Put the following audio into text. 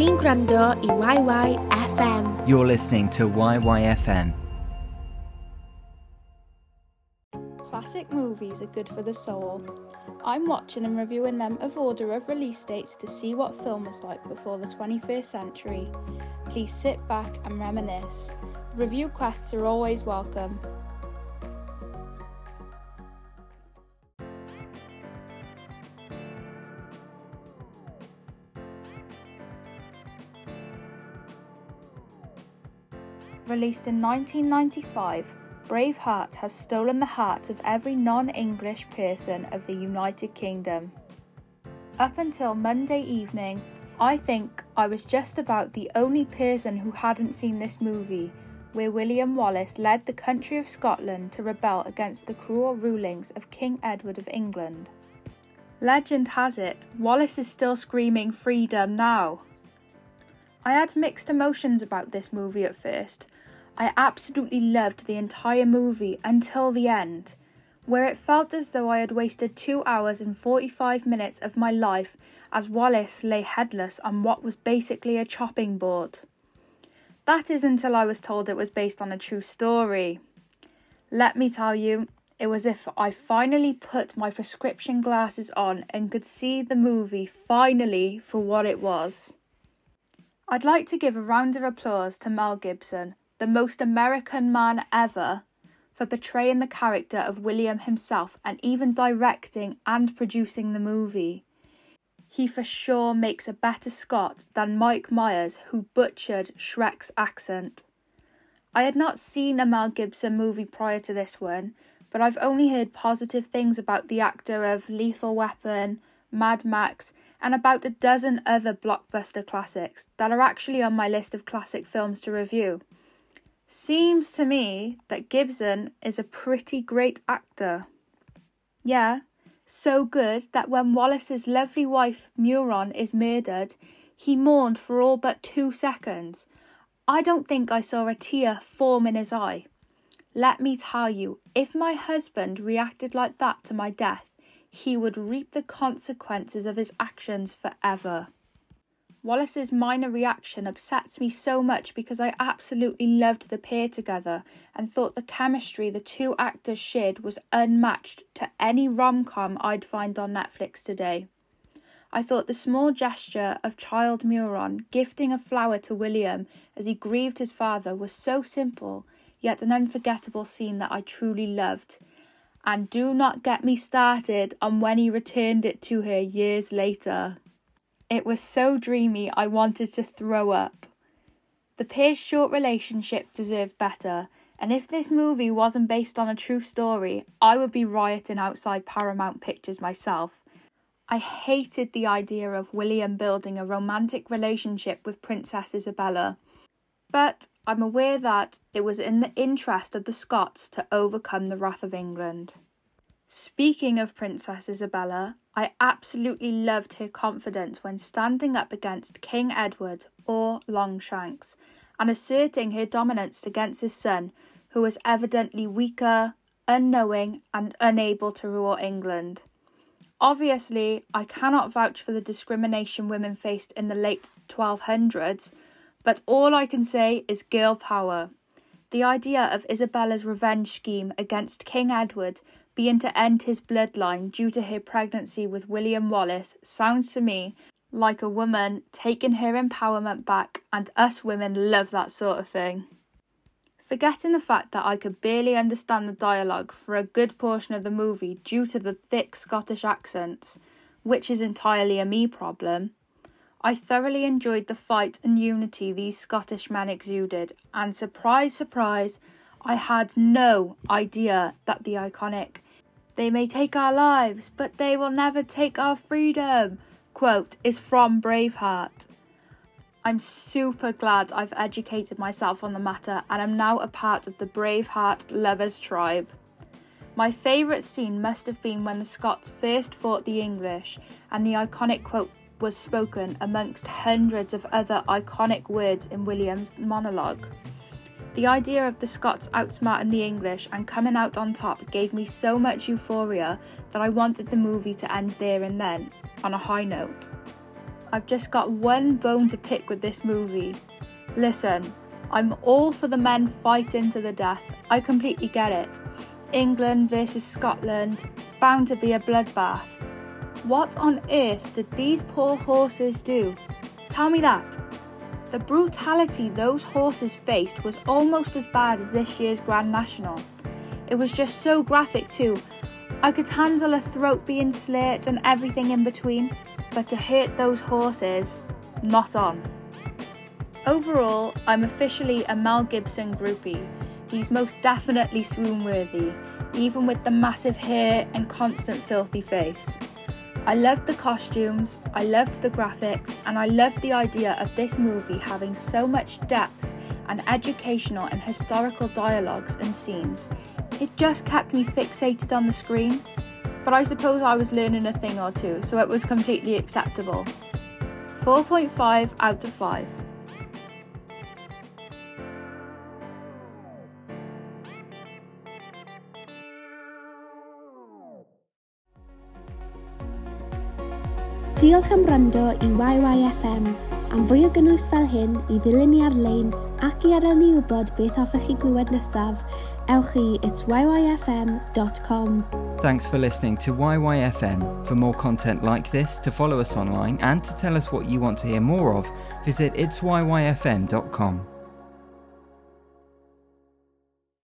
chi'n gwrando i YYFM. You're listening to YYFM. Classic movies are good for the soul. I'm watching and reviewing them of order of release dates to see what film was like before the 21st century. Please sit back and reminisce. Review quests are always welcome. Released in 1995, Braveheart has stolen the hearts of every non English person of the United Kingdom. Up until Monday evening, I think I was just about the only person who hadn't seen this movie, where William Wallace led the country of Scotland to rebel against the cruel rulings of King Edward of England. Legend has it, Wallace is still screaming freedom now. I had mixed emotions about this movie at first. I absolutely loved the entire movie until the end, where it felt as though I had wasted 2 hours and 45 minutes of my life as Wallace lay headless on what was basically a chopping board. That is until I was told it was based on a true story. Let me tell you, it was as if I finally put my prescription glasses on and could see the movie finally for what it was. I'd like to give a round of applause to Mel Gibson, the most American man ever, for portraying the character of William himself and even directing and producing the movie. He for sure makes a better Scot than Mike Myers, who butchered Shrek's accent. I had not seen a Mel Gibson movie prior to this one, but I've only heard positive things about the actor of Lethal Weapon, Mad Max, and about a dozen other blockbuster classics that are actually on my list of classic films to review. Seems to me that Gibson is a pretty great actor. Yeah, so good that when Wallace's lovely wife Murron is murdered, he mourned for all but two seconds. I don't think I saw a tear form in his eye. Let me tell you, if my husband reacted like that to my death, he would reap the consequences of his actions forever. Wallace's minor reaction upsets me so much because I absolutely loved the pair together and thought the chemistry the two actors shared was unmatched to any rom com I'd find on Netflix today. I thought the small gesture of child Murron gifting a flower to William as he grieved his father was so simple, yet an unforgettable scene that I truly loved and do not get me started on when he returned it to her years later. It was so dreamy I wanted to throw up. The pair's short relationship deserved better, and if this movie wasn't based on a true story, I would be rioting outside Paramount Pictures myself. I hated the idea of William building a romantic relationship with Princess Isabella, but I'm aware that it was in the interest of the Scots to overcome the wrath of England. Speaking of Princess Isabella, I absolutely loved her confidence when standing up against King Edward or Longshanks and asserting her dominance against his son, who was evidently weaker, unknowing, and unable to rule England. Obviously, I cannot vouch for the discrimination women faced in the late 1200s, but all I can say is girl power. The idea of Isabella's revenge scheme against King Edward being to end his bloodline due to her pregnancy with William Wallace sounds to me like a woman taking her empowerment back, and us women love that sort of thing. Forgetting the fact that I could barely understand the dialogue for a good portion of the movie due to the thick Scottish accents, which is entirely a me problem, I thoroughly enjoyed the fight and unity these Scottish men exuded, and surprise, surprise, I had no idea that the iconic they may take our lives, but they will never take our freedom quote is from Braveheart. I'm super glad I've educated myself on the matter and I'm now a part of the Braveheart lovers tribe. My favourite scene must have been when the Scots first fought the English and the iconic quote was spoken amongst hundreds of other iconic words in William's monologue. The idea of the Scots outsmarting the English and coming out on top gave me so much euphoria that I wanted the movie to end there and then, on a high note. I've just got one bone to pick with this movie. Listen, I'm all for the men fighting to the death. I completely get it. England versus Scotland, bound to be a bloodbath. What on earth did these poor horses do? Tell me that. The brutality those horses faced was almost as bad as this year's Grand National. It was just so graphic too. I could handle a throat being slit and everything in between, but to hurt those horses, not on. Overall, I'm officially a Mel Gibson groupie. He's most definitely swoon worthy, even with the massive hair and constant filthy face. I loved the costumes, I loved the graphics, and I loved the idea of this movie having so much depth and educational and historical dialogues and scenes. It just kept me fixated on the screen, but I suppose I was learning a thing or two, so it was completely acceptable. 4.5 out of 5. Diolch am wrando i YYFM. Am fwy o gynnwys fel hyn i ddilyn ni ar-lein ac i adael ni wybod beth hoffech chi glywed nesaf, ewch i. Thanks for listening to YYFM. For more content like this, to follow us online, and to tell us what you want to hear more of, visit itsyfm.com.